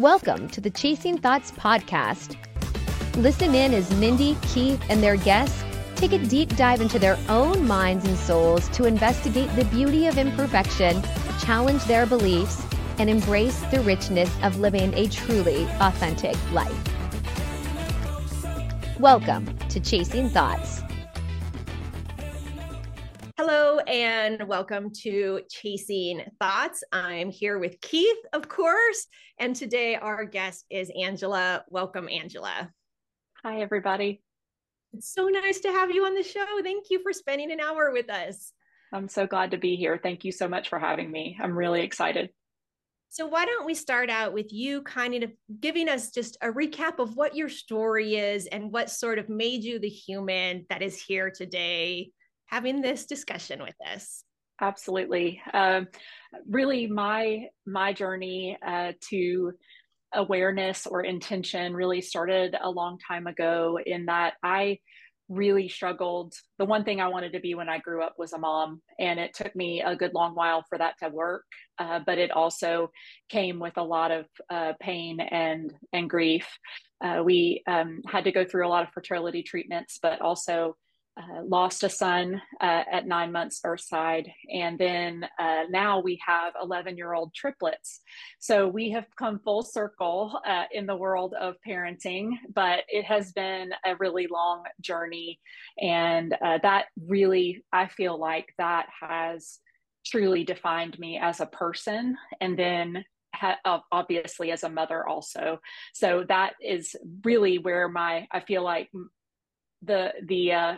Welcome to the Chasing Thoughts podcast. Listen in as Mindy, Keith, and their guests take a deep dive into their own minds and souls to investigate the beauty of imperfection, challenge their beliefs, and embrace the richness of living a truly authentic life. Welcome to Chasing Thoughts. Hello and welcome to Chasing Thoughts. I'm here with Keith, of course, and today our guest is Angela. Welcome, Angela. Hi, everybody. It's so nice to have you on the show. Thank you for spending an hour with us. I'm so glad to be here. Thank you so much for having me. I'm really excited. So, why don't we start out with you kind of giving us just a recap of what your story is and what sort of made you the human that is here today having this discussion with us. Absolutely. Um, really, my my journey uh, to awareness or intention really started a long time ago. In that I really struggled. The one thing I wanted to be when I grew up was a mom, and it took me a good long while for that to work. Uh, but it also came with a lot of uh, pain and and grief. Uh, we um, had to go through a lot of fertility treatments, but also uh, lost a son uh, at nine months Earthside, and then uh, now we have 11 year old triplets. So we have come full circle uh, in the world of parenting, but it has been a really long journey. And uh, that really, I feel like that has truly defined me as a person. And then obviously as a mother also so that is really where my i feel like the the uh,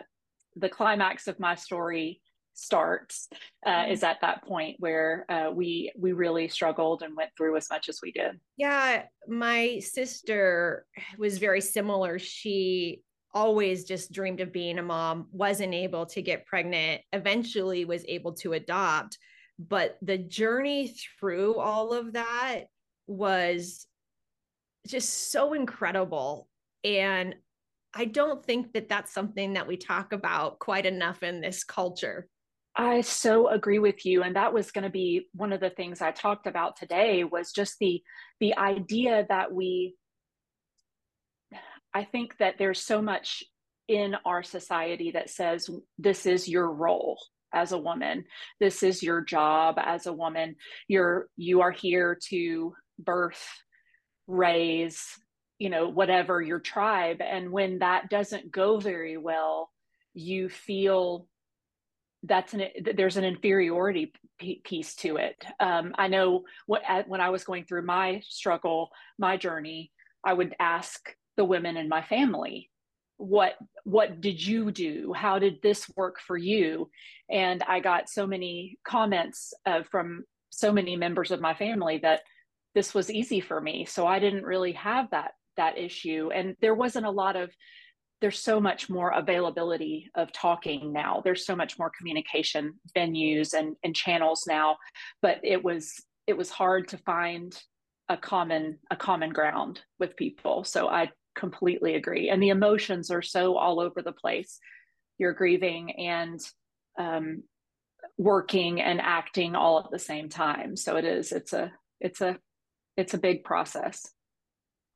the climax of my story starts uh, mm-hmm. is at that point where uh, we we really struggled and went through as much as we did. Yeah my sister was very similar. She always just dreamed of being a mom wasn't able to get pregnant eventually was able to adopt. But the journey through all of that was just so incredible. And I don't think that that's something that we talk about quite enough in this culture. I so agree with you and that was going to be one of the things I talked about today was just the the idea that we I think that there's so much in our society that says this is your role as a woman this is your job as a woman you're you are here to birth raise you know whatever your tribe and when that doesn't go very well you feel that's an there's an inferiority piece to it. Um, i know what when i was going through my struggle my journey i would ask the women in my family what what did you do? How did this work for you? And i got so many comments uh, from so many members of my family that this was easy for me so i didn't really have that that issue and there wasn't a lot of there's so much more availability of talking now. There's so much more communication venues and, and channels now but it was it was hard to find a common a common ground with people. So i completely agree. And the emotions are so all over the place. You're grieving and um, working and acting all at the same time. So it is it's a it's a it's a big process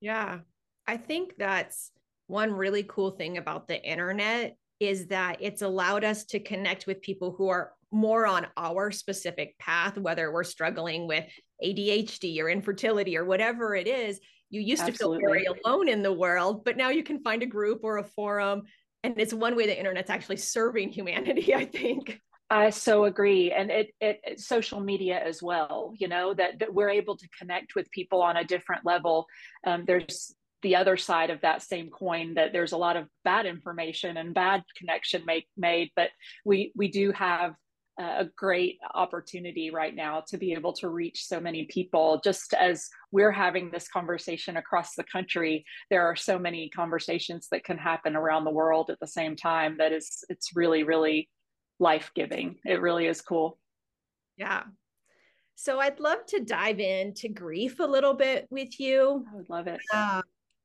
yeah. I think that's one really cool thing about the internet is that it's allowed us to connect with people who are more on our specific path, whether we're struggling with ADHD or infertility or whatever it is. You used Absolutely. to feel very alone in the world, but now you can find a group or a forum. And it's one way the internet's actually serving humanity, I think. I so agree. And it, it, social media as well, you know, that, that we're able to connect with people on a different level. Um, there's the other side of that same coin that there's a lot of bad information and bad connection make, made, but we, we do have a great opportunity right now to be able to reach so many people. Just as we're having this conversation across the country, there are so many conversations that can happen around the world at the same time that is, it's really, really life giving. It really is cool. Yeah. So I'd love to dive into grief a little bit with you. I would love it. Uh,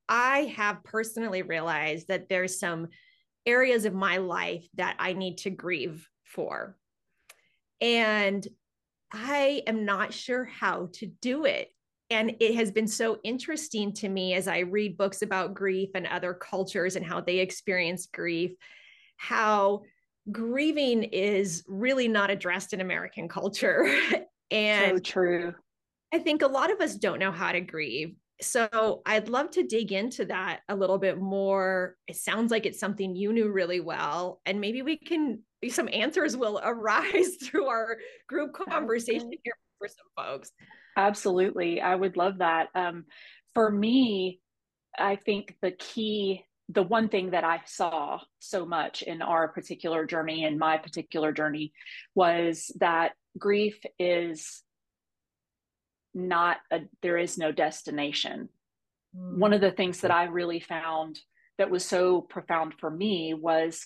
I have personally realized that there's some areas of my life that I need to grieve for. And I am not sure how to do it. and it has been so interesting to me as I read books about grief and other cultures and how they experience grief, how grieving is really not addressed in American culture. and so true. I think a lot of us don't know how to grieve. So I'd love to dig into that a little bit more. It sounds like it's something you knew really well. And maybe we can, some answers will arise through our group conversation here for some folks. Absolutely. I would love that. Um, for me, I think the key, the one thing that I saw so much in our particular journey and my particular journey was that grief is not a, there is no destination. Mm. One of the things that I really found that was so profound for me was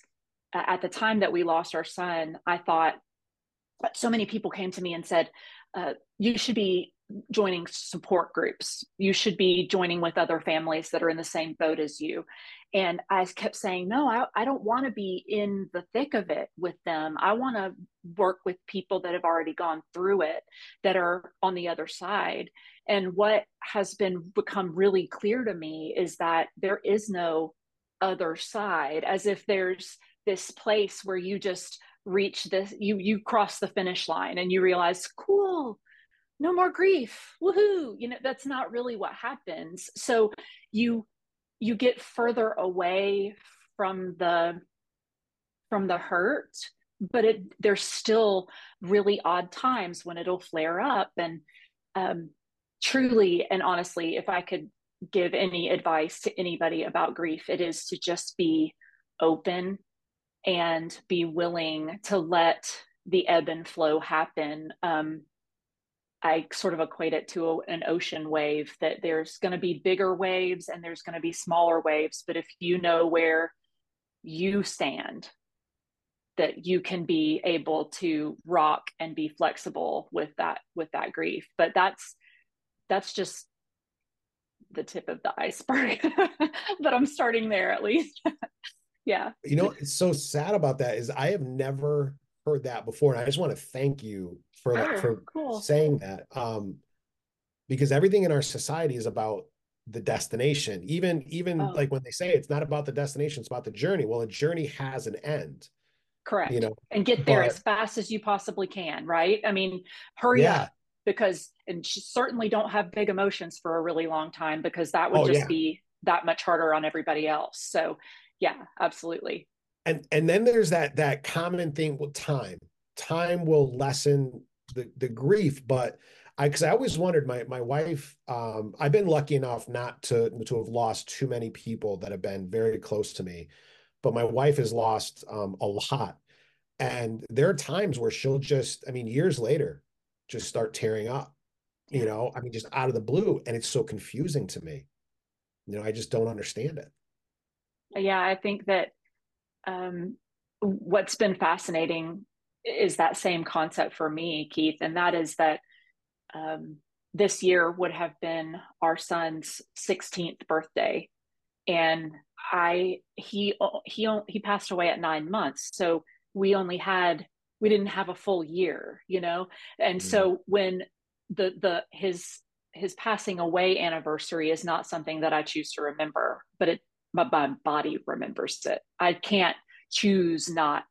uh, at the time that we lost our son, I thought so many people came to me and said, uh, you should be joining support groups. You should be joining with other families that are in the same boat as you. And I kept saying, no, I, I don't want to be in the thick of it with them. I want to work with people that have already gone through it, that are on the other side. And what has been become really clear to me is that there is no other side, as if there's this place where you just reach this, you you cross the finish line and you realize, cool, no more grief. Woohoo. You know that's not really what happens. So you you get further away from the from the hurt but it there's still really odd times when it'll flare up. And um, truly and honestly if i could give any advice to anybody about grief it is to just be open and be willing to let the ebb and flow happen. Um, I sort of equate it to an ocean wave that there's going to be bigger waves and there's going to be smaller waves. But if you know where you stand, that you can be able to rock and be flexible with that with that grief. But that's that's just the tip of the iceberg. but I'm starting there at least. yeah. You know, it's so sad about that is I have never heard that before, and I just want to thank you for that, for cool. saying that. Um, because everything in our society is about the destination. Even even oh. like when they say it's not about the destination, it's about the journey. Well, a journey has an end. Correct. You know, and get there but, as fast as you possibly can. Right. I mean, hurry yeah. up because and certainly don't have big emotions for a really long time because that would oh, just yeah. be that much harder on everybody else. So yeah, absolutely and and then there's that that common thing with time. Time will lessen the the grief but i because i always wondered my my wife um i've been lucky enough not to to have lost too many people that have been very close to me but my wife has lost um a lot. And there are times where she'll just i mean years later just start tearing up you know i mean just out of the blue and it's so confusing to me. You know i just don't understand it. Yeah i think that um, what's been fascinating is that same concept for me, Keith, and that is that um, this year would have been our son's 16th birthday, and I he he he passed away at nine months, so we only had we didn't have a full year, you know, and mm-hmm. so when the the his his passing away anniversary is not something that I choose to remember, but it my, my body remembers it. I can't choose not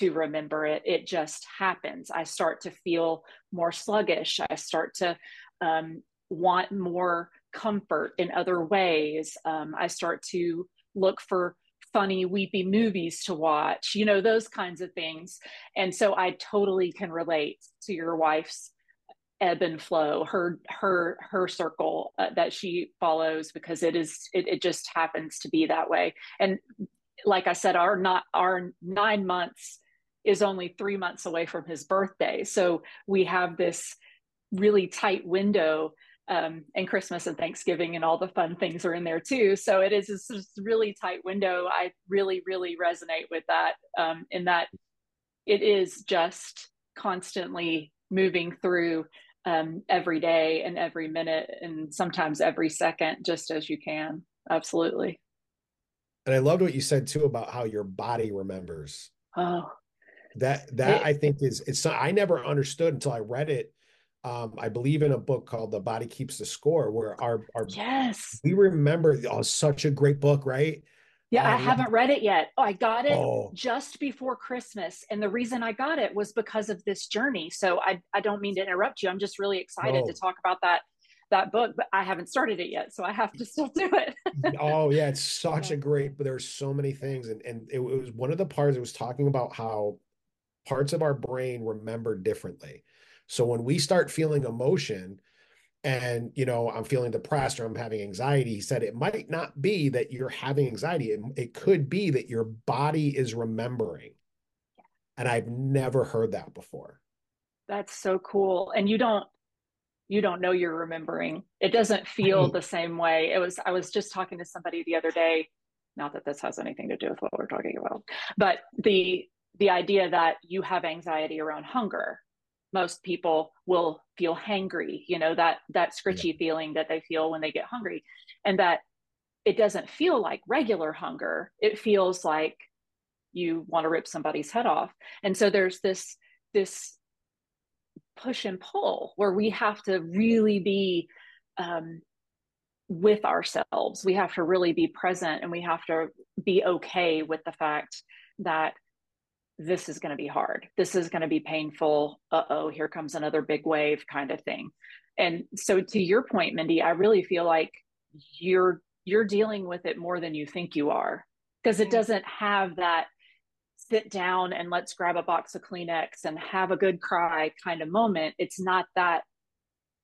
to remember it. It just happens. I start to feel more sluggish. I start to um, want more comfort in other ways. Um, I start to look for funny, weepy movies to watch, you know, those kinds of things. And so I totally can relate to your wife's ebb and flow her her her circle uh, that she follows because it is it, it just happens to be that way and like i said our not our nine months is only three months away from his birthday. So we have this really tight window um, and christmas and thanksgiving and all the fun things are in there too. So it is this really tight window. I really really resonate with that um, in that it is just constantly moving through um, every day and every minute and sometimes every second just as you can. Absolutely and i loved what you said too about how your body remembers oh that that it, i think is it's i never understood until i read it um, I believe in a book called The Body Keeps the Score, where our our yes, we remember oh, such a great book, right? Yeah, I haven't read it yet. Oh, I got it Oh. just before Christmas. And the reason I got it was because of this journey. So I, I don't mean to interrupt you. I'm just really excited No. to talk about that that book, but I haven't started it yet. So I have to still do it. oh yeah, it's such Yeah. a great. But there's so many things, and and it was one of the parts. It was talking about how parts of our brain remember differently. So when we start feeling emotion, and you know I'm feeling depressed or I'm having anxiety, he said it might not be that you're having anxiety. It, it could be that your body is remembering. And I've never heard that before. That's so cool. And you don't you don't know you're remembering. It doesn't feel the same way. It was I was just talking to somebody the other day, not that this has anything to do with what we're talking about, but the the idea that you have anxiety around hunger. Most people will feel hangry, you know, that that scritchy feeling that they feel when they get hungry and that it doesn't feel like regular hunger. It feels like you want to rip somebody's head off. And so there's this this push and pull where we have to really be um, with ourselves. We have to really be present and we have to be okay with the fact that this is going to be hard. This is going to be painful. Uh oh, here comes another big wave kind of thing. And so to your point, Mindy, I really feel like you're you're dealing with it more than you think you are because it Mm. doesn't have that sit down and let's grab a box of Kleenex and have a good cry kind of moment. It's not that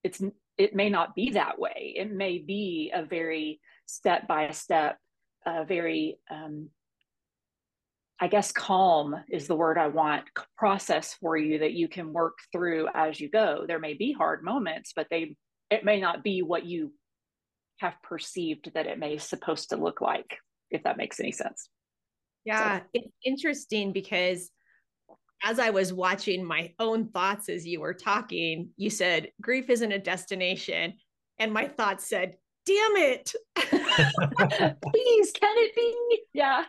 it's it may not be that way. It may be a very step by step, a very um, I guess calm is the word I want process for you that you can work through as you go. There may be hard moments, but they it may not be what you have perceived that it may supposed to look like, if that makes any sense. Yeah, it's interesting because as I was watching my own thoughts as you were talking, you said grief isn't a destination. And my thoughts said, damn it. Please, can it be? Yeah.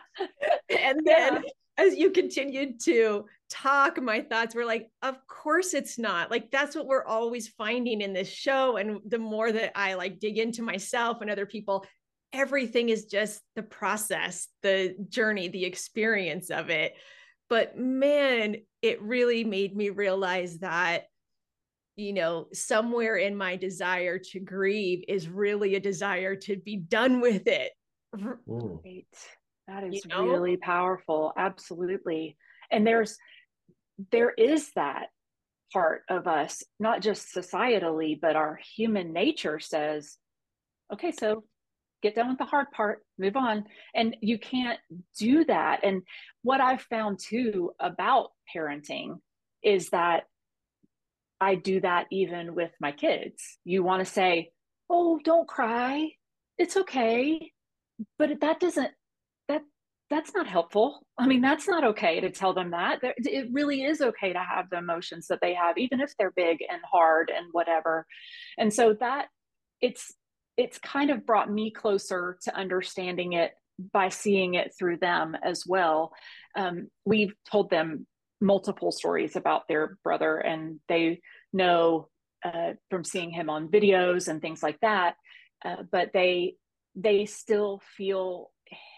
and then as you continued to talk, my thoughts were like, of course it's not. Like that's what we're always finding in this show. And the more that I like dig into myself and other people, everything is just the process, the journey, the experience of it. But man, it really made me realize that you know, somewhere in my desire to grieve is really a desire to be done with it. Mm. Right. That is You know? really powerful. Absolutely. And there's there is that part of us, not just societally, but our human nature says, okay, so get done with the hard part, move on. And you can't do that. And what I've found too about parenting is that I do that even with my kids. You want to say, oh, don't cry. It's okay. But that doesn't, that, that's not helpful. I mean, that's not okay to tell them that. It really is okay to have the emotions that they have, even if they're big and hard and whatever. And so that it's, it's kind of brought me closer to understanding it by seeing it through them as well. Um, we've told them multiple stories about their brother, and they know uh, from seeing him on videos and things like that. Uh, but they they still feel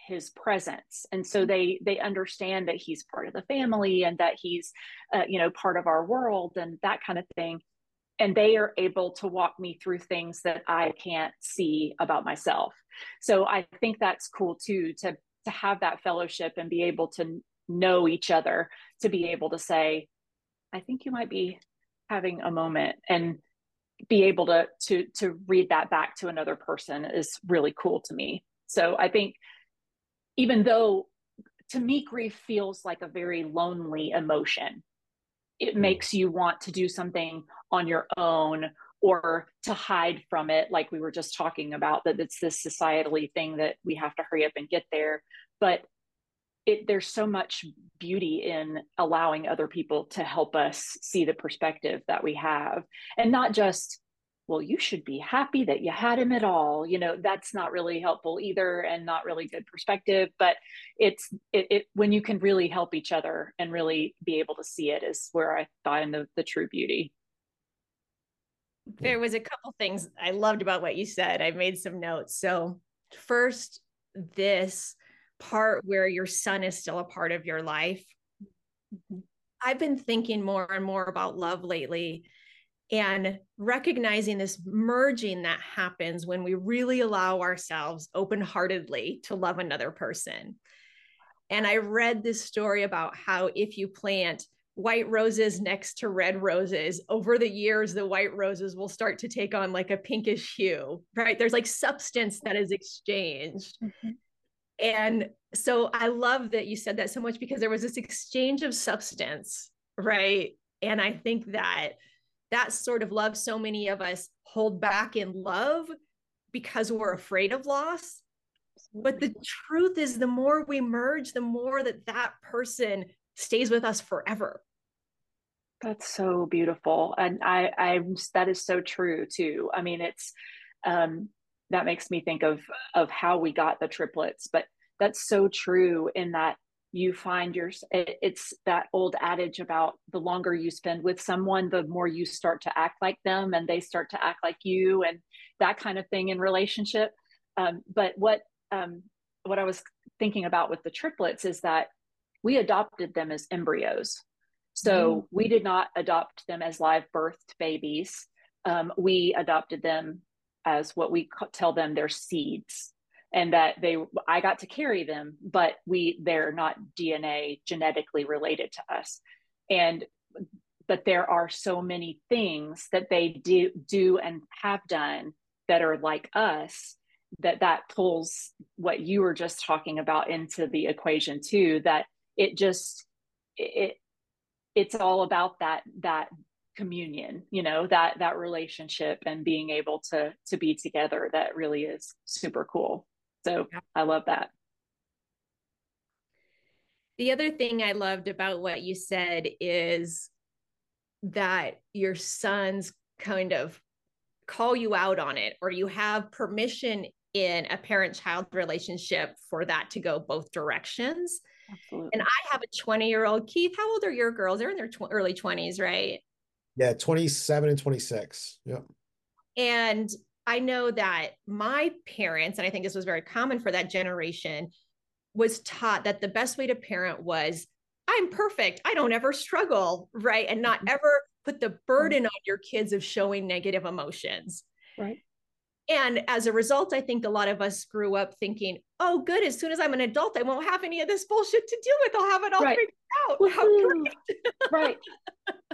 his presence, and so they they understand that he's part of the family and that he's uh, you know part of our world and that kind of thing and they are able to walk me through things that I can't see about myself. So I think that's cool too to to have that fellowship and be able to know each other, to be able to say, I think you might be having a moment and be able to to to read that back to another person is really cool to me. So I think even though to me grief feels like a very lonely emotion, it Mm. makes you want to do something on your own or to hide from it like we were just talking about that it's this societally thing that we have to hurry up and get there but it there's so much beauty in allowing other people to help us see the perspective that we have and not just well you should be happy that you had him at all you know that's not really helpful either and not really good perspective but it's it, it when you can really help each other and really be able to see it is where i find the, the true beauty there was a couple things I loved about what you said. I made some notes. So, first, this part where your son is still a part of your life. Mm-hmm. I've been thinking more and more about love lately and recognizing this merging that happens when we really allow ourselves open heartedly to love another person. And I read this story about how if you plant white roses next to red roses over the years the white roses will start to take on like a pinkish hue right there's like substance that is exchanged mm-hmm. and so i love that you said that so much because there was this exchange of substance right and i think that that sort of love so many of us hold back in love because we're afraid of loss but the truth is the more we merge the more that that person stays with us forever. That's so beautiful. And I, I, that is so true too. I mean, it's, um, that makes me think of, of how we got the triplets, but that's so true in that you find your, it's that old adage about the longer you spend with someone, the more you start to act like them and they start to act like you and that kind of thing in relationship. Um, but what, um, what I was thinking about with the triplets is that we adopted them as embryos. So mm. we did not adopt them as live birthed babies. Um, we adopted them as what we tell them they're seeds and that they i got to carry them but we they're not dna genetically related to us. And but there are so many things that they do do and have done that are like us that that pulls what you were just talking about into the equation too that it just it it's all about that that communion you know that that relationship and being able to to be together that really is super cool so yeah. i love that the other thing i loved about what you said is that your sons kind of call you out on it or you have permission in a parent child relationship for that to go both directions Absolutely. And I have a 20 year old. Keith, how old are your girls? They're in their tw- early 20s, right? Yeah, 27 and 26. Yep. And I know that my parents, and I think this was very common for that generation, was taught that the best way to parent was I'm perfect. I don't ever struggle, right? And not mm-hmm. ever put the burden on your kids of showing negative emotions. Right. And as a result, I think a lot of us grew up thinking, oh, good, as soon as I'm an adult, I won't have any of this bullshit to deal with. I'll have it all right. figured out. right.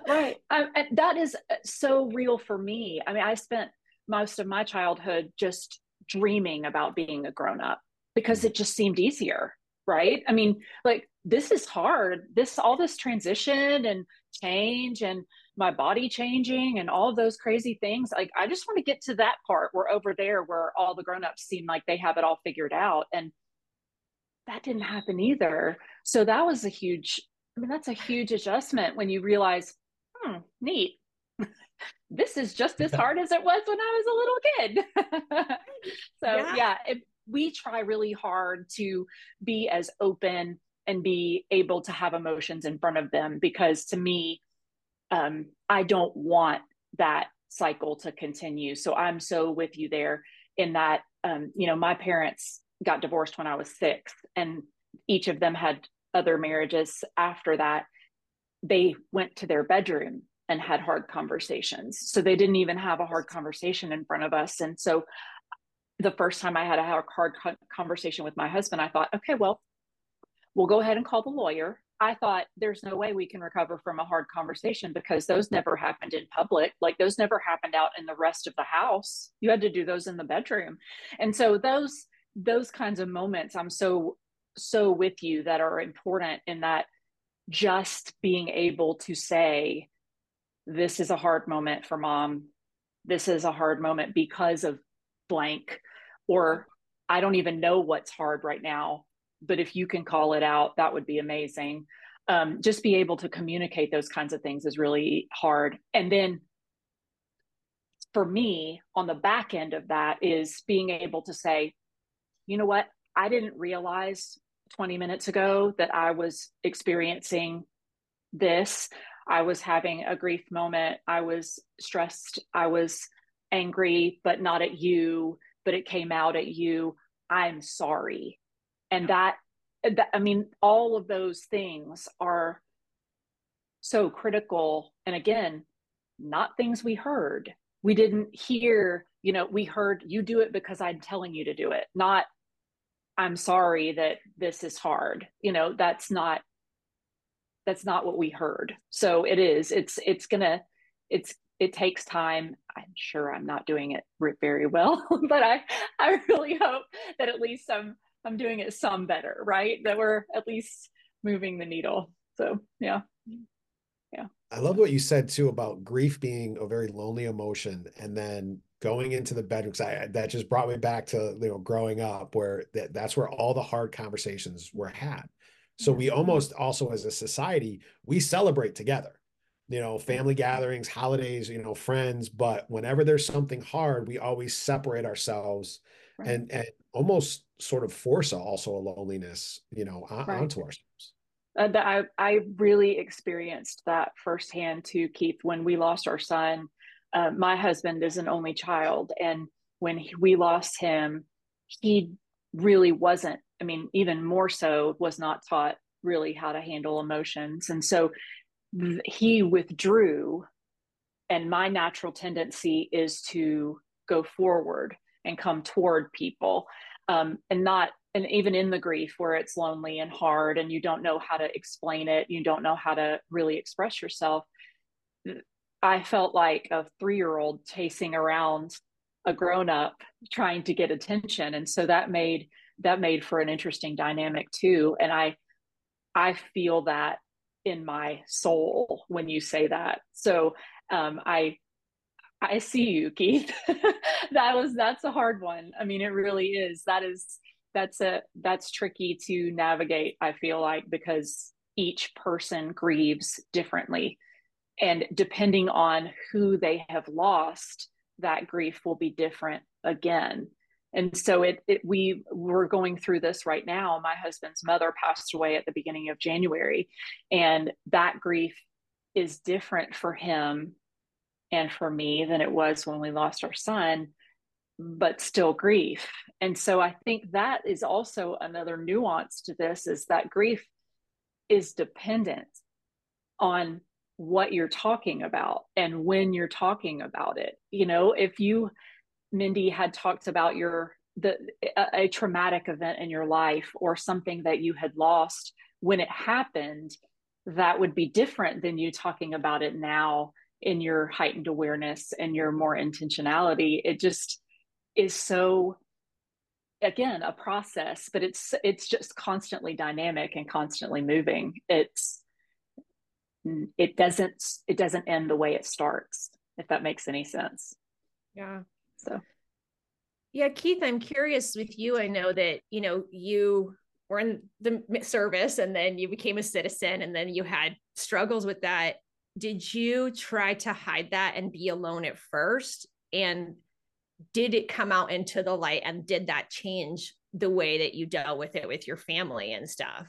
Right. I, that is uh, so real for me. I mean, I spent most of my childhood just dreaming about being a grown up because it just seemed easier. Right. I mean, like, this is hard. This, all this transition and change and my body changing and all of those crazy things. Like, I just want to get to that part where over there, where all the grown-ups seem like they have it all figured out. And that didn't happen either. So that was a huge, I mean, that's a huge adjustment when you realize, hmm, neat. this is just as hard as it was when I was a little kid. so yeah, yeah it, we try really hard to be as open and be able to have emotions in front of them because to me um, I don't want that cycle to continue. So I'm so with you there in that, um, you know, my parents got divorced when I was six, and each of them had other marriages after that. They went to their bedroom and had hard conversations. So they didn't even have a hard conversation in front of us. And so the first time I had a hard conversation with my husband, I thought, okay, well, we'll go ahead and call the lawyer I thought there's no way we can recover from a hard conversation because those never happened in public. Like those never happened out in the rest of the house. You had to do those in the bedroom. And so those those kinds of moments I'm so so with you that are important in that just being able to say this is a hard moment for mom. This is a hard moment because of blank or I don't even know what's hard right now but if you can call it out, that would be amazing. Um, just be able to communicate those kinds of things is really hard. And then for me, on the back end of that, is being able to say, you know what, I didn't realize 20 minutes ago that I was experiencing this. I was having a grief moment. I was stressed. I was angry, but not at you, but it came out at you. I'm sorry. And that, that I mean, all of those things are so critical. And again, not things we heard. We didn't hear, you know, we heard you do it because I'm telling you to do it, not I'm sorry that this is hard. You know, that's not that's not what we heard. So it is. It's it's gonna it's it takes time. I'm sure I'm not doing it very well, but I I really hope that at least I'm I'm doing it some better, right? That we're at least moving the needle. So yeah. Yeah. I love what you said too about grief being a very lonely emotion and then going into the bedroom. I, that just brought me back to, you know, growing up where that, that's where all the hard conversations were had. So we almost also as a society, we celebrate together, you know, family gatherings, holidays, you know, friends, but whenever there's something hard, we always separate ourselves right. and, and almost sort of force also a loneliness, you know, right. onto ourselves uh, that I, I really experienced that firsthand too, Keith, when we lost our son. Uh, my husband is an only child. And when he, we lost him, he really wasn't, I mean, even more so, was not taught really how to handle emotions. And so th- he withdrew. And my natural tendency is to go forward and come toward people um, and not and even in the grief where it's lonely and hard and you don't know how to explain it you don't know how to really express yourself i felt like a three-year-old chasing around a grown-up trying to get attention. And so that made that made for an interesting dynamic too. And i i feel that in my soul when you say that. So um, i i see you keith. That was that's a hard one. I mean it really is. That is that's a that's tricky to navigate i feel like because each person grieves differently. And depending on who they have lost that grief will be different again and so it, it we we're going through this right now my husband's mother passed away at the beginning of january and that grief is different for him and for me than it was when we lost our son but still grief. And so I think that is also another nuance to this is that grief is dependent on what you're talking about and when you're talking about it. You know, if you Mindy had talked about your the a, a traumatic event in your life or something that you had lost when it happened, that would be different than you talking about it now in your heightened awareness and your more intentionality. It just is so again a process but it's it's just constantly dynamic and constantly moving it's it doesn't it doesn't end the way it starts if that makes any sense. Yeah. So. Yeah keith i'm curious with you. I know that you know you were in the service and then you became a citizen and then you had struggles with that. Did you try to hide that and be alone at first? And did it come out into the light and did that change the way that you dealt with it with your family and stuff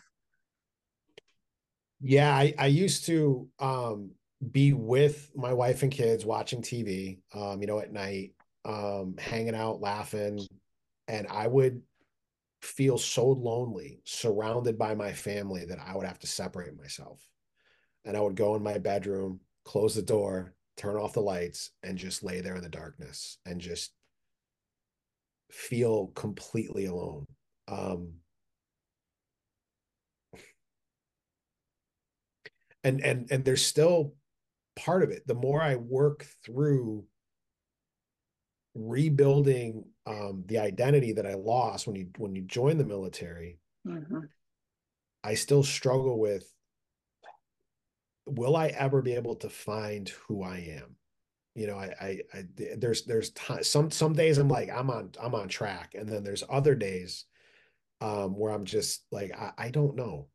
yeah i, I used to um, be with my wife and kids watching tv um, you know at night um, hanging out laughing and i would feel so lonely surrounded by my family that i would have to separate myself and i would go in my bedroom close the door turn off the lights and just lay there in the darkness and just feel completely alone. Um, and and and there's still part of it. The more I work through rebuilding um, the identity that I lost when you when you join the military, mm-hmm. I still struggle with will I ever be able to find who I am? you know, I, I, I there's there's t- some some days I'm like I'm on I'm on track, and then there's other days um, where I'm just like I, I don't know,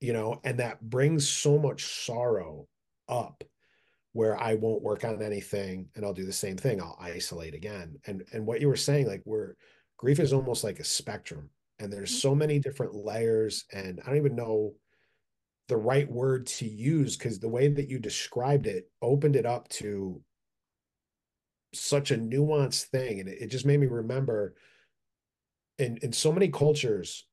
you know, and that brings so much sorrow up where I won't work on anything and I'll do the same thing. I'll isolate again. And and what you were saying, like we're grief is almost like a spectrum, and there's mm-hmm. so many different layers, and I don't even know the right word to use because the way that you described it opened it up to such a nuanced thing and it, it just made me remember in in so many cultures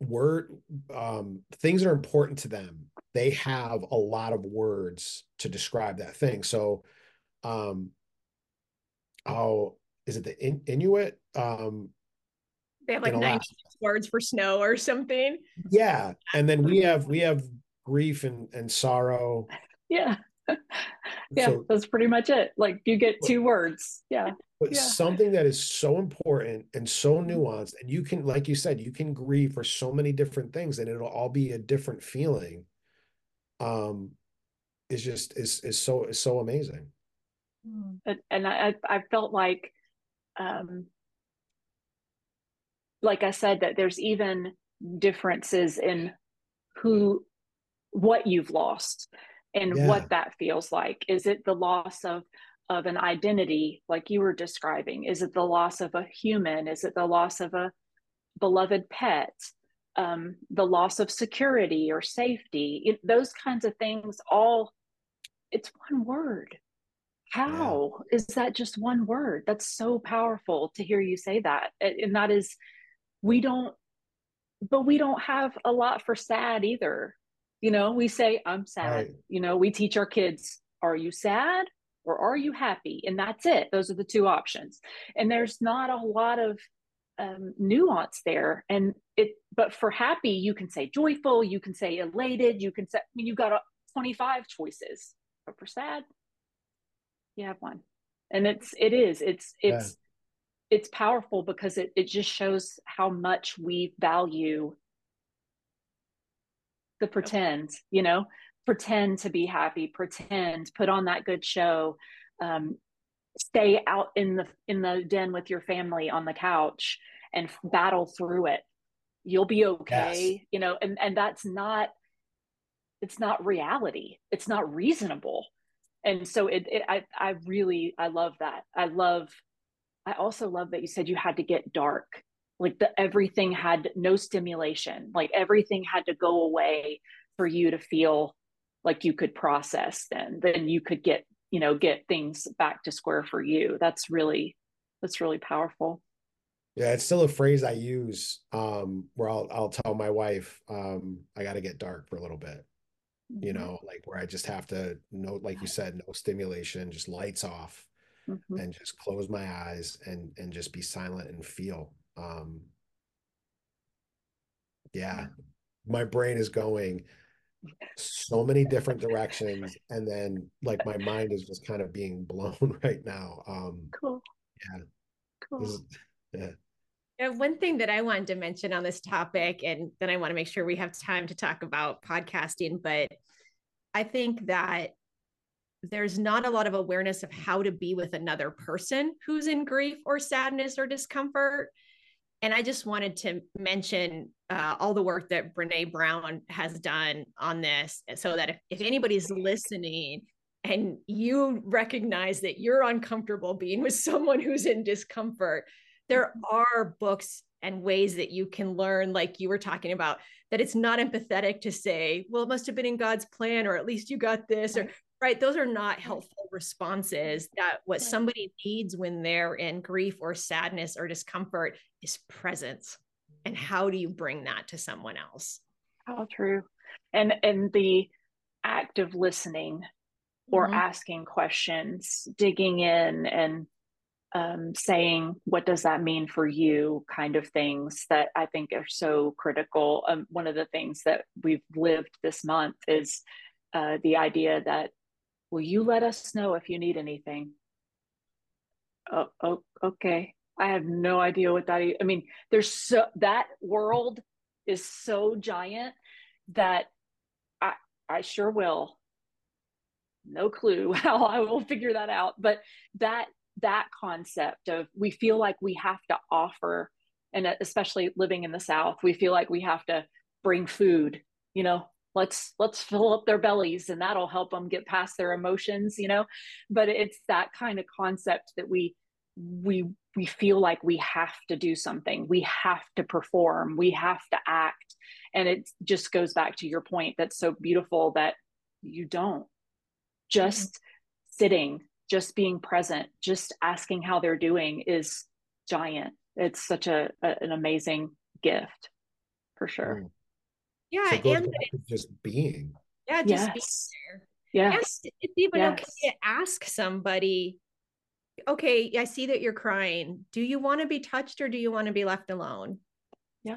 word um things are important to them they have a lot of words to describe that thing. So um oh is it the in, inuit? Um they have like nine words for snow or something. Yeah and then we have we have grief and and sorrow. Yeah yeah so, that's pretty much it. Like you get two words. Yeah. But yeah. something that is so important and so mm-hmm. nuanced and you can like you said you can grieve for so many different things and it'll all be a different feeling um is just is is so is so amazing. And, and i i felt like um like i said that there's even differences in who what you've lost and yeah. what that feels like. Is it the loss of of an identity like you were describing? Is it the loss of a human? Is it the loss of a beloved pet? Um, the loss of security or safety? It, those kinds of things all it's one word. How yeah. is that just one word? That's so powerful to hear you say that. And that is we don't but we don't have a lot for sad either you know we say i'm sad. Right. you know we teach our kids are you sad or are you happy? And that's it. Those are the two options. And there's not a lot of um, nuance there. And it but for happy you can say joyful you can say elated you can say i mean you've got 25 choices but for sad you have one. And it's it is it's it's yeah. it's powerful because it, it just shows how much we value the pretend, you know, pretend to be happy, pretend, put on that good show, um, stay out in the in the den with your family on the couch and battle through it. You'll be okay, yes. you know, and and that's not it's not reality. It's not reasonable. And so it, it I I really I love that. I love I also love that you said you had to get dark like the everything had no stimulation like everything had to go away for you to feel like you could process then then you could get you know get things back to square for you that's really that's really powerful yeah it's still a phrase i use um where i'll i'll tell my wife um i got to get dark for a little bit mm-hmm. you know like where i just have to no like you said no stimulation just lights off mm-hmm. and just close my eyes and and just be silent and feel um yeah my brain is going so many different directions and then like my mind is just kind of being blown right now um cool. yeah. Cool. is, yeah. One thing that I wanted to mention on this topic, and then I want to make sure we have time to talk about podcasting, but I think that there's not a lot of awareness of how to be with another person who's in grief or sadness or discomfort and I just wanted to mention uh, all the work that Brene Brown has done on this, so that if, if anybody's listening and you recognize that you're uncomfortable being with someone who's in discomfort, there are books and ways that you can learn, like you were talking about, that it's not empathetic to say, well, it must have been in God's plan, or at least you got this, or right those are not helpful responses that what somebody needs when they're in grief or sadness or discomfort is presence. And how do you bring that to someone else? How true. And and the act of listening or mm-hmm. asking questions digging in and um, saying what does that mean for you? kind of things that i think are so critical. Um, one of the things that we've lived this month is uh, the idea that Will you let us know if you need anything? Oh, oh okay. I have no idea what that. I mean, there's so that world is so giant that I I sure will. No clue how I will figure that out. But that that concept of we feel like we have to offer, and especially living in the South, we feel like we have to bring food, you know, let's let's fill up their bellies and that'll help them get past their emotions you know? But it's that kind of concept that we we we feel like we have to do something. We have to perform. We have to act. And it just goes back to your point that's so beautiful that you don't. Just mm-hmm. sitting just being present just asking how they're doing is giant. It's such a, a an amazing gift for sure. Mm. Yeah so and just being yeah just yes. being there Yes. And it's even yes. okay to ask somebody, okay, I see that you're crying. Do you want to be touched or do you want to be left alone? Yeah.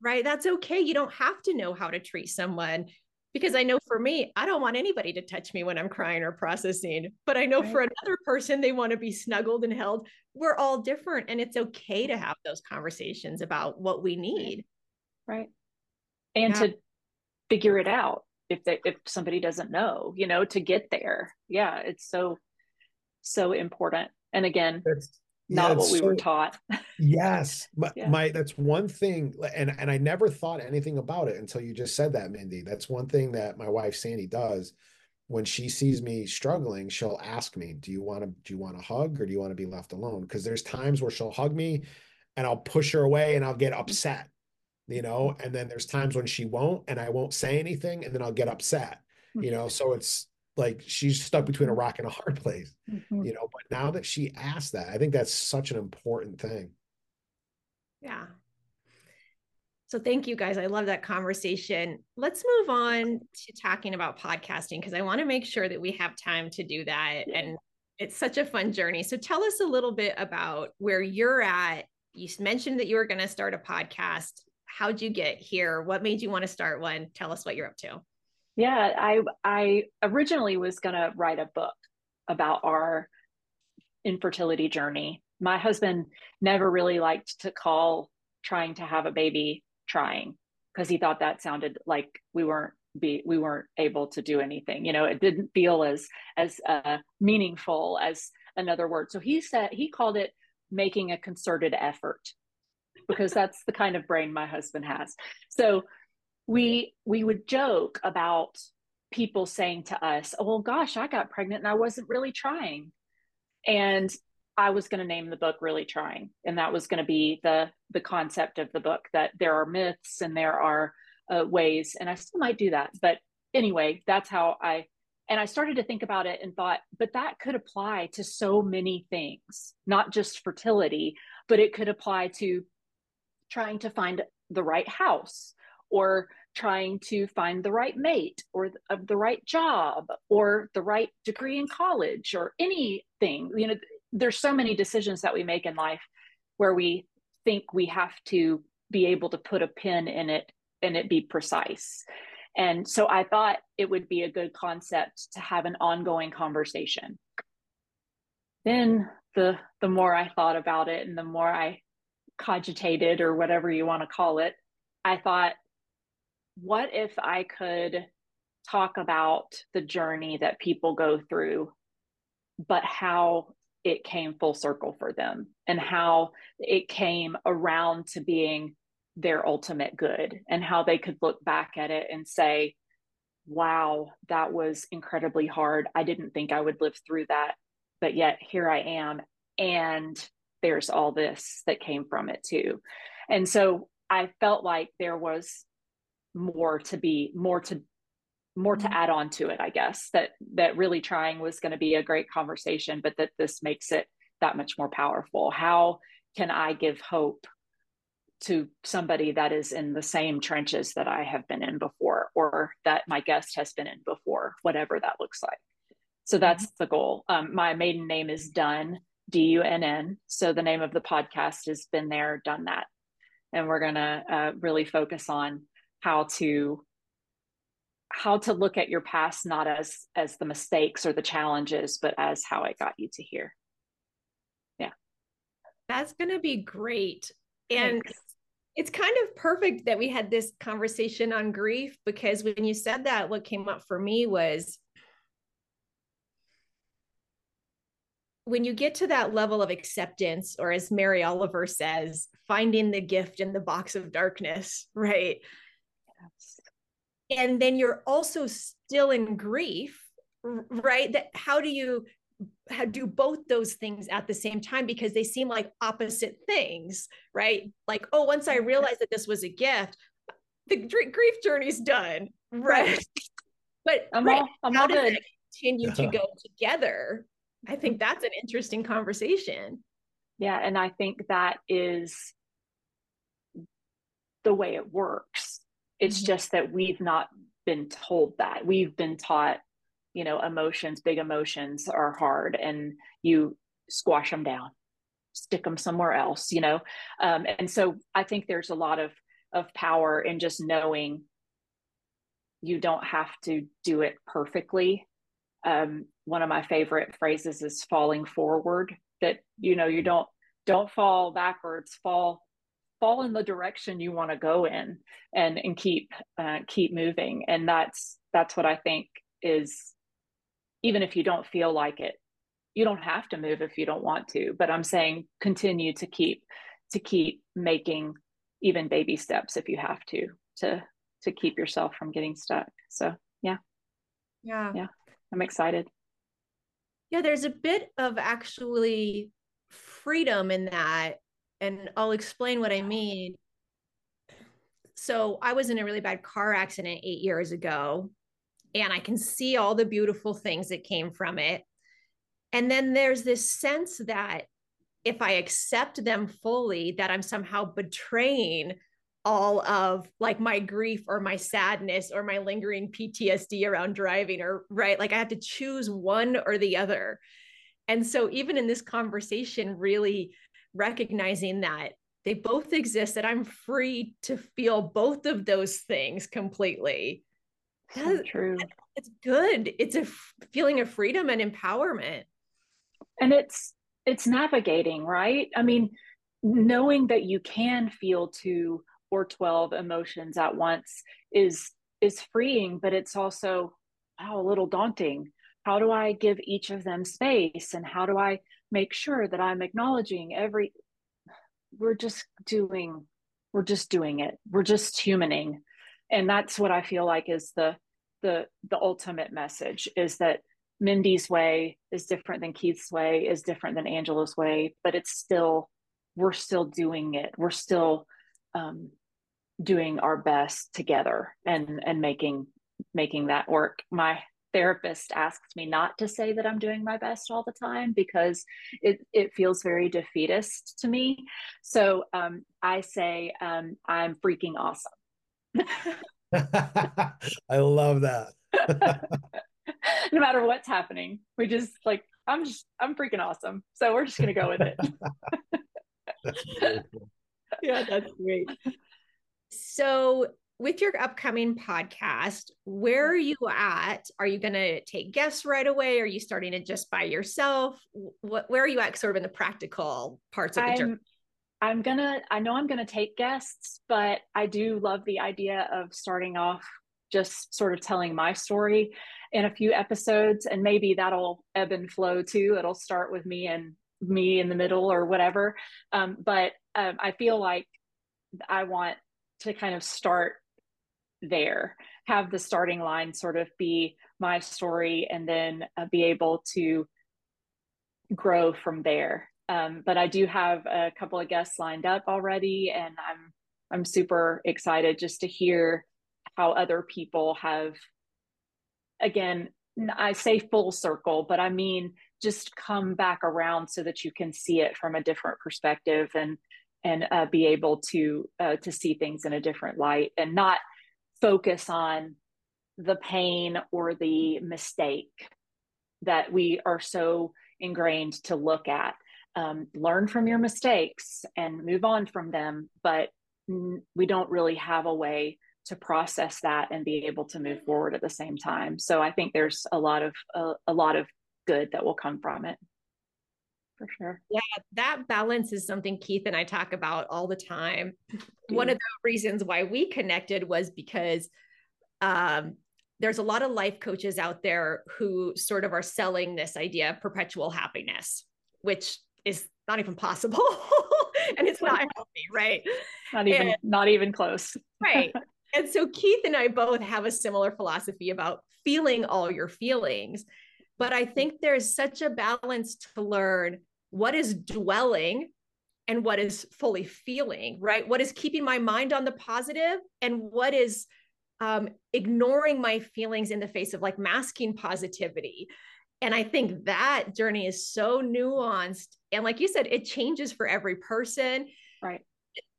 Right. That's okay. You don't have to know how to treat someone because I know for me, I don't want anybody to touch me when I'm crying or processing. But I know right. for another person, they want to be snuggled and held. We're all different. And it's okay to have those conversations about what we need. Right. And yeah. to figure it out if they if somebody doesn't know you know to get there. Yeah it's so so important. And again that's not yeah, what we so, were taught. Yes my, yeah. my that's one thing and and i never thought anything about it until you just said that mindy. That's one thing that my wife sandy does. When she sees me struggling she'll ask me do you want to do you want a hug or do you want to be left alone? Because there's times where she'll hug me and i'll push her away and i'll get upset you know and then there's times when she won't and i won't say anything and then i'll get upset you know? So it's like she's stuck between a rock and a hard place mm-hmm. you know? But now that she asked that i think that's such an important thing. Yeah. So thank you guys. I love that conversation. Let's move on to talking about podcasting because i want to make sure that we have time to do that and it's such a fun journey. So tell us a little bit about where you're at. You mentioned that you were going to start a podcast how'd you get here? What made you want to start one? Tell us what you're up to. Yeah, I I originally was going to write a book about our infertility journey. My husband never really liked to call trying to have a baby trying because he thought that sounded like we weren't be we weren't able to do anything you know it didn't feel as as uh, meaningful as another word so he said he called it making a concerted effort because that's the kind of brain my husband has. So we we would joke about people saying to us, "Oh well, gosh, I got pregnant and I wasn't really trying," and I was going to name the book "Really Trying," and that was going to be the the concept of the book that there are myths and there are uh, ways, and I still might do that. But anyway, that's how I. And I started to think about it and thought, but that could apply to so many things, not just fertility, but it could apply to trying to find the right house or trying to find the right mate or the, uh, the right job or the right degree in college or anything. You know there's so many decisions that we make in life where we think we have to be able to put a pin in it and it be precise. And so i thought it would be a good concept to have an ongoing conversation. Then the the more i thought about it and the more i cogitated or whatever you want to call it, I thought, what if I could talk about the journey that people go through, but how it came full circle for them and how it came around to being their ultimate good and how they could look back at it and say, wow, that was incredibly hard. I didn't think I would live through that, but yet here I am. And there's all this that came from it too. And so I felt like there was more to be more to more to mm-hmm. add on to it, I guess, that that really trying was going to be a great conversation, but that this makes it that much more powerful. How can I give hope to somebody that is in the same trenches that I have been in before, or that my guest has been in before, whatever that looks like. So that's mm-hmm. the goal. Um, my maiden name is Dunn, D U N N. So the name of the podcast has been there, done that. And we're going to uh, really focus on how to how to look at your past not as as the mistakes or the challenges but as how it got you to here yeah that's going to be great and Thanks. it's kind of perfect that we had this conversation on grief because when you said that what came up for me was when you get to that level of acceptance, or as Mary Oliver says, finding the gift in the box of darkness, right? Yes. And then you're also still in grief, right? That how do you do both those things at the same time because they seem like opposite things, right? Like, oh, once I realized that this was a gift, the grief journey's done, right? but I'm all, I'm how all does good. continue to uh-huh. go together? I think that's an interesting conversation. Yeah, and I think that is the way it works. It's mm-hmm. just that we've not been told that. We've been taught you know emotions big emotions are hard and you squash them down stick them somewhere else you know um, and so i think there's a lot of of power in just knowing you don't have to do it perfectly um, one of my favorite phrases is falling forward that you know you don't don't fall backwards fall fall in the direction you want to go in and and keep uh, keep moving. And that's that's what i think is even if you don't feel like it you don't have to move if you don't want to but i'm saying continue to keep to keep making even baby steps if you have to to to keep yourself from getting stuck. So yeah. Yeah. Yeah i'm excited yeah there's a bit of actually freedom in that and i'll explain what i mean so i was in a really bad car accident eight years ago and I can see all the beautiful things that came from it. And then there's this sense that if I accept them fully, that I'm somehow betraying all of like my grief or my sadness or my lingering PTSD around driving or right like I have to choose one or the other. And so even in this conversation really recognizing that they both exist that I'm free to feel both of those things completely so true. It's good. It's a f- feeling of freedom and empowerment. And it's it's navigating, right? I mean, knowing that you can feel two or 12 emotions at once is is freeing, but it's also wow, a little daunting. How do I give each of them space and how do I make sure that I'm acknowledging every we're just doing we're just doing it. We're just humaning and that's what i feel like is the the the ultimate message is that mindy's way is different than keith's way is different than angela's way but it's still we're still doing it we're still um, doing our best together and and making making that work my therapist asks me not to say that i'm doing my best all the time because it it feels very defeatist to me so um, i say um, i'm freaking awesome I love that. no matter what's happening, we just like I'm just I'm freaking awesome. So we're just gonna go with it. that's yeah, that's great. So with your upcoming podcast, where are you at? Are you going to take guests right away? Are you starting it just by yourself? What, where are you at sort of in the practical parts of the journey? I'm gonna, I know I'm gonna take guests, but I do love the idea of starting off just sort of telling my story in a few episodes, and maybe that'll ebb and flow too. It'll start with me and me in the middle or whatever. Um, but um, I feel like I want to kind of start there, have the starting line sort of be my story, and then uh, be able to grow from there um, but I do have a couple of guests lined up already, and I'm I'm super excited just to hear how other people have. Again, I say full circle, but I mean just come back around so that you can see it from a different perspective and and uh, be able to uh, to see things in a different light and not focus on the pain or the mistake that we are so ingrained to look at. Um, learn from your mistakes and move on from them but we don't really have a way to process that and be able to move forward at the same time. So i think there's a lot of uh, a lot of good that will come from it for sure. Yeah that balance is something keith and i talk about all the time. One of the reasons why we connected was because um, there's a lot of life coaches out there who sort of are selling this idea of perpetual happiness which is not even possible. And it's not healthy right? Not even and, not even close. Right. And so keith and i both have a similar philosophy about feeling all your feelings. But I think there's such a balance to learn what is dwelling and what is fully feeling, right? What is keeping my mind on the positive and what is um, ignoring my feelings in the face of like masking positivity. And I think that journey is so nuanced. And like you said, it changes for every person. Right.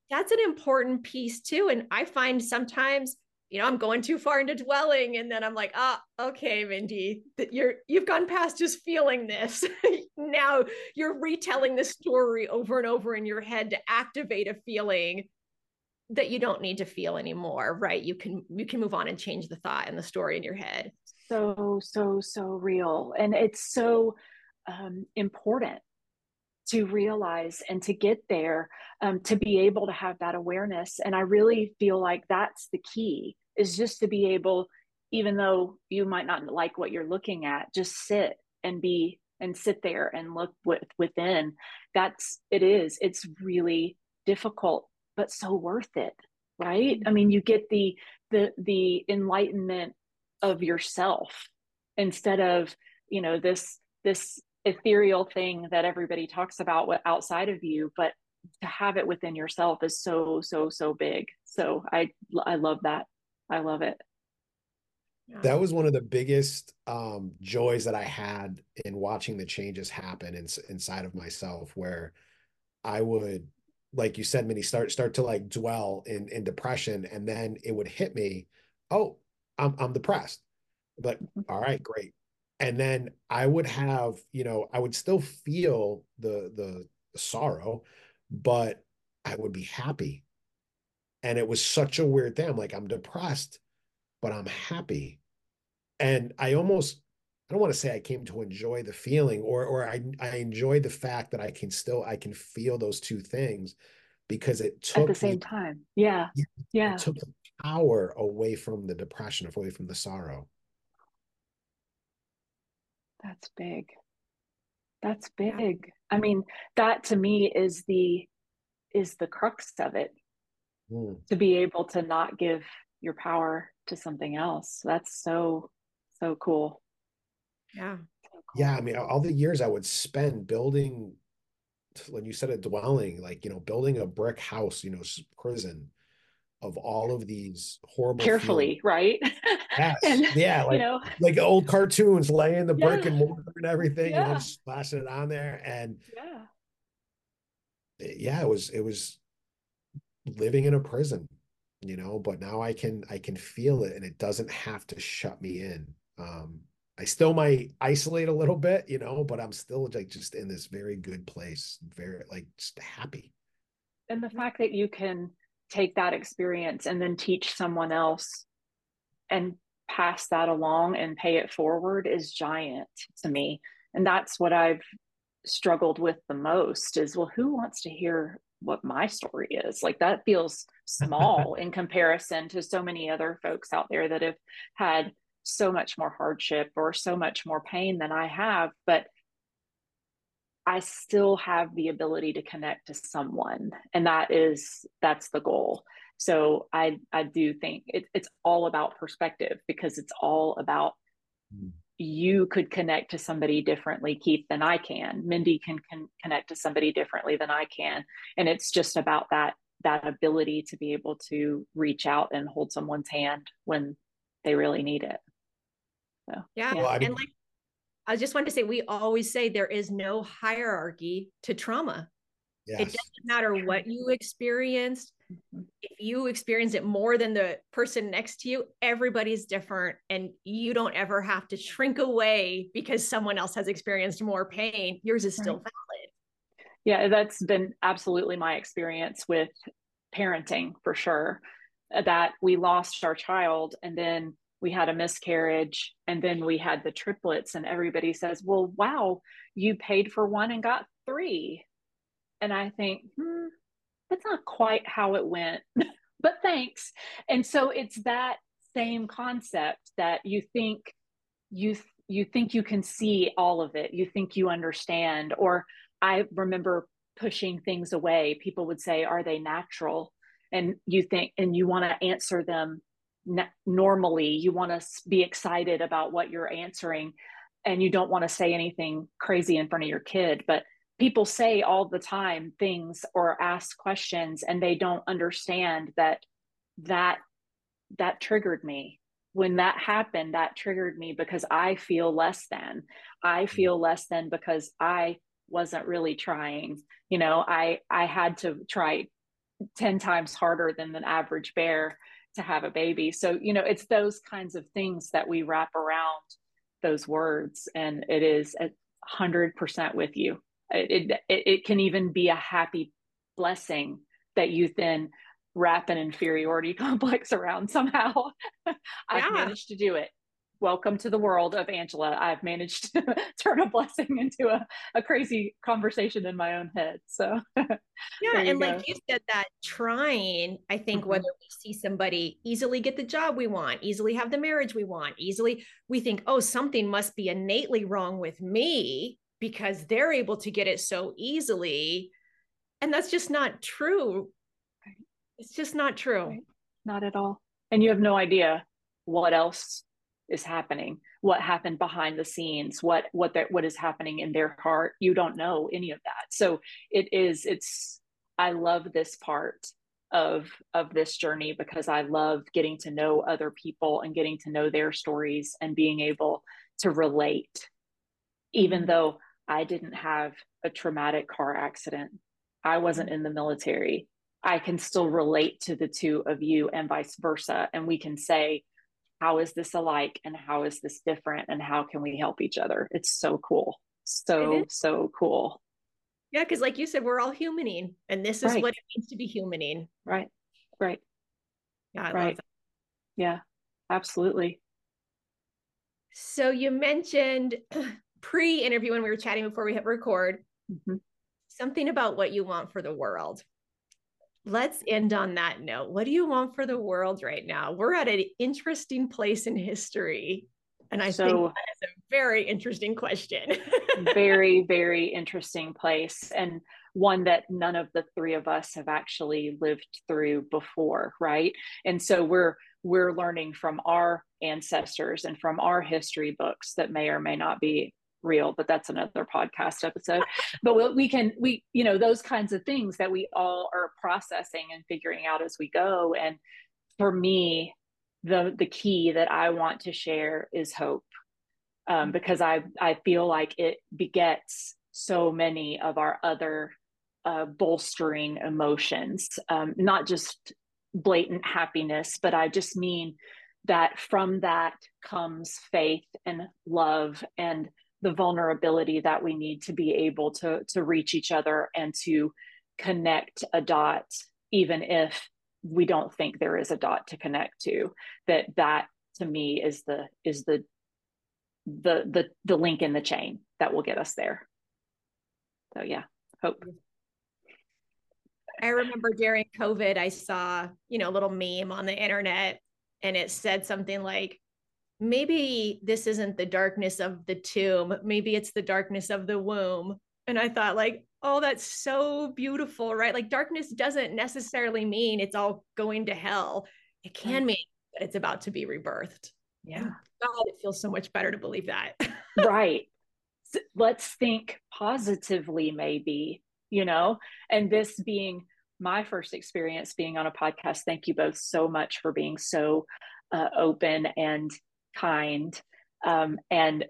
That's an important piece too. And I find sometimes you know, I'm going too far into dwelling. And then I'm like, ah, okay, Mindy, that you're you've gone past just feeling this. now you're retelling the story over and over in your head to activate a feeling that you don't need to feel anymore, right? You can you can move on and change the thought and the story in your head. So, so, so real. And it's so um, important to realize and to get there um, to be able to have that awareness. And i really feel like that's the key is just to be able even though you might not like what you're looking at just sit and be and sit there and look with, within. That's it is. It's really difficult but so worth it right? I mean you get the the the enlightenment of yourself instead of you know this this ethereal thing that everybody talks about outside of you but to have it within yourself is so so so big. So i i love that. I love it. That was one of the biggest um, joys that i had in watching the changes happen in, inside of myself where i would like you said Mindy start start to like dwell in in depression and then it would hit me oh i'm, I'm depressed. But mm-hmm. all right great and then i would have you know i would still feel the the, the sorrow but i would be happy. And it was such a weird thing. I'm like i'm depressed but i'm happy. And i almost i don't want to say i came to enjoy the feeling or or i i enjoy the fact that i can still i can feel those two things because it took at the same time. Yeah. Yeah. took the power away from the depression away from the sorrow that's big. That's big. I mean, that to me is the is the crux of it. Mm. To be able to not give your power to something else. That's so so cool. Yeah. So cool. Yeah, I mean all the years I would spend building when you said a dwelling, like, you know, building a brick house, you know, prison, of all of these horrible carefully feelings. right and, yeah like, you know, like old cartoons laying the yeah. brick and mortar and everything yeah. and then splashing it on there. And yeah. yeah it was it was living in a prison you know but now i can i can feel it and it doesn't have to shut me in. Um i still might isolate a little bit you know but i'm still like just in this very good place very like just happy. And the fact that you can take that experience and then teach someone else and pass that along and pay it forward is giant to me and that's what i've struggled with the most is well who wants to hear what my story is like that feels small in comparison to so many other folks out there that have had so much more hardship or so much more pain than i have but I still have the ability to connect to someone. And that is, that's the goal. So I, I do think it, it's all about perspective because it's all about mm. you could connect to somebody differently, Keith, than I can. Mindy can, can connect to somebody differently than I can. And it's just about that, that ability to be able to reach out and hold someone's hand when they really need it. So, yeah. yeah. Well, and like I just want to say we always say there is no hierarchy to trauma. Yes. It doesn't matter what you experienced. If you experience it more than the person next to you, everybody's different. And you don't ever have to shrink away because someone else has experienced more pain. Yours is still valid. Yeah, that's been absolutely my experience with parenting for sure. That we lost our child and then we had a miscarriage and then we had the triplets and everybody says well wow you paid for one and got three and i think hmm, that's not quite how it went but thanks. And so it's that same concept that you think you you think you can see all of it you think you understand. Or i remember pushing things away. People would say are they natural? And you think and you want to answer them normally. You want to be excited about what you're answering and you don't want to say anything crazy in front of your kid. But people say all the time things or ask questions and they don't understand that that that triggered me. When that happened that triggered me because i feel less than. I mm-hmm. feel less than because i wasn't really trying. You know i i had to try 10 times harder than an average bear to have a baby. So you know it's those kinds of things that we wrap around those words and it is a hundred percent with you it, it it can even be a happy blessing that you then wrap an inferiority complex around somehow i've managed to do it welcome to the world of Angela. I've managed to turn a blessing into a, a crazy conversation in my own head. So, yeah. And go. like you said, that trying, I think mm-hmm. whether we see somebody easily get the job we want, easily have the marriage we want, easily, we think, oh, something must be innately wrong with me because they're able to get it so easily. And that's just not true. It's just not true. Right. Not at all. And you have no idea what else is happening what happened behind the scenes what what that what is happening in their heart you don't know any of that so it is it's i love this part of of this journey because i love getting to know other people and getting to know their stories and being able to relate even mm-hmm. though i didn't have a traumatic car accident. I wasn't in the military. I can still relate to the two of you and vice versa. And we can say how is this alike? And how is this different? And how can we help each other? It's so cool. So so cool. Yeah because like you said we're all humaning and this is right. what it means to be humaning. Right. Right. Yeah I right. yeah absolutely. So you mentioned pre-interview when we were chatting before we hit record mm-hmm. something about what you want for the world let's end on that note. What do you want for the world right now? We're at an interesting place in history. And I so, think that is a very interesting question. very, very interesting place. And one that none of the three of us have actually lived through before, right? And so we're we're learning from our ancestors and from our history books that may or may not be real but that's another podcast episode. But we can we you know those kinds of things that we all are processing and figuring out as we go. And for me the the key that i want to share is hope um, because i i feel like it begets so many of our other uh, bolstering emotions um, not just blatant happiness but i just mean that from that comes faith and love and the vulnerability that we need to be able to to reach each other and to connect a dot even if we don't think there is a dot to connect to that that to me is the is the the the the link in the chain that will get us there. So yeah hope. I remember during covid i saw you know a little meme on the internet and it said something like maybe this isn't the darkness of the tomb maybe it's the darkness of the womb. And i thought like oh that's so beautiful right? Like darkness doesn't necessarily mean it's all going to hell. It can mean that it's about to be rebirthed. Yeah. God it feels so much better to believe that. Right. Let's think positively maybe you know? And this being my first experience being on a podcast thank you both so much for being so uh, open and kind. Um, and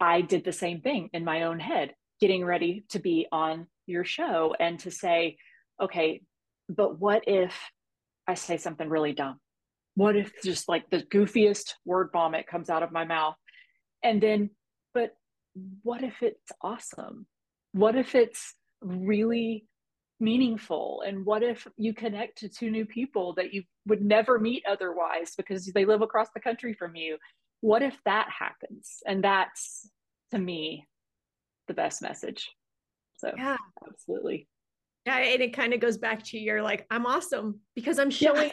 I did the same thing in my own head, getting ready to be on your show and to say, okay, but what if I say something really dumb? What if just like the goofiest word vomit comes out of my mouth? And then, but what if it's awesome? What if it's really meaningful? And what if you connect to two new people that you would never meet otherwise because they live across the country from you? What if that happens? And that's to me the best message. So yeah. absolutely. Yeah and it kind of goes back to your like i'm awesome because i'm showing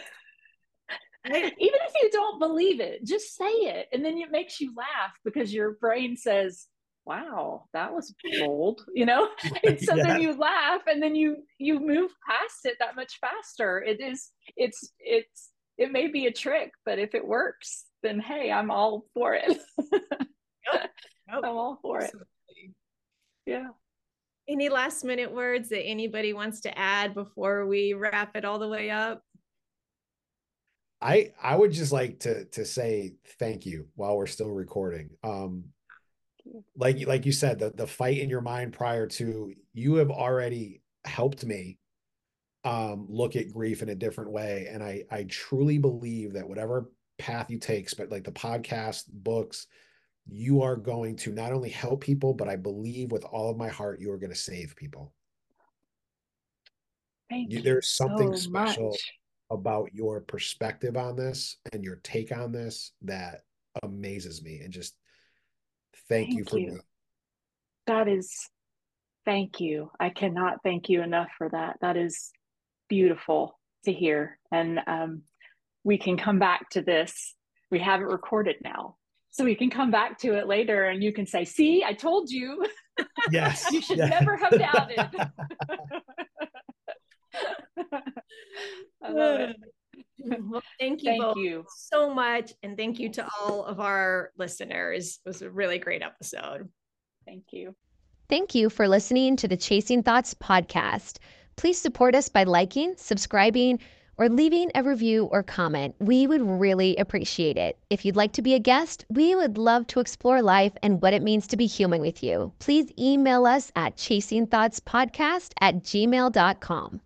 yeah. even if you don't believe it just say it and then it makes you laugh because your brain says wow that was bold you know and so yeah. then you laugh and then you you move past it that much faster it is it's it's it may be a trick but if it works then hey i'm all for it I'm all for it. Yeah. Any last minute words that anybody wants to add before we wrap it all the way up? I I would just like to to say thank you while we're still recording. Um like like you said, the the fight in your mind prior to you have already helped me um look at grief in a different way. And I I truly believe that whatever path you take, but like the podcast, books, you are going to not only help people, but I believe with all of my heart you are going to save people. Thank you. There's something so special much. about your perspective on this and your take on this that amazes me and just thank, you for you. me. That is, thank you. I cannot thank you enough for that. That is beautiful to hear. And um, we can come back to this. We have it recorded now. So we can come back to it later and you can say, see, I told you. Yes. You should yeah. never have doubted. I love it. Well, thank you Thank both you. so much. And thank you to all of our listeners. It was a really great episode. Thank you. Thank you for listening to the Chasing Thoughts podcast. Please support us by liking, subscribing, or leaving a review or comment. We would really appreciate it. If you'd like to be a guest, we would love to explore life and what it means to be human with you. Please email us at chasingthoughtspodcast at gmail.com.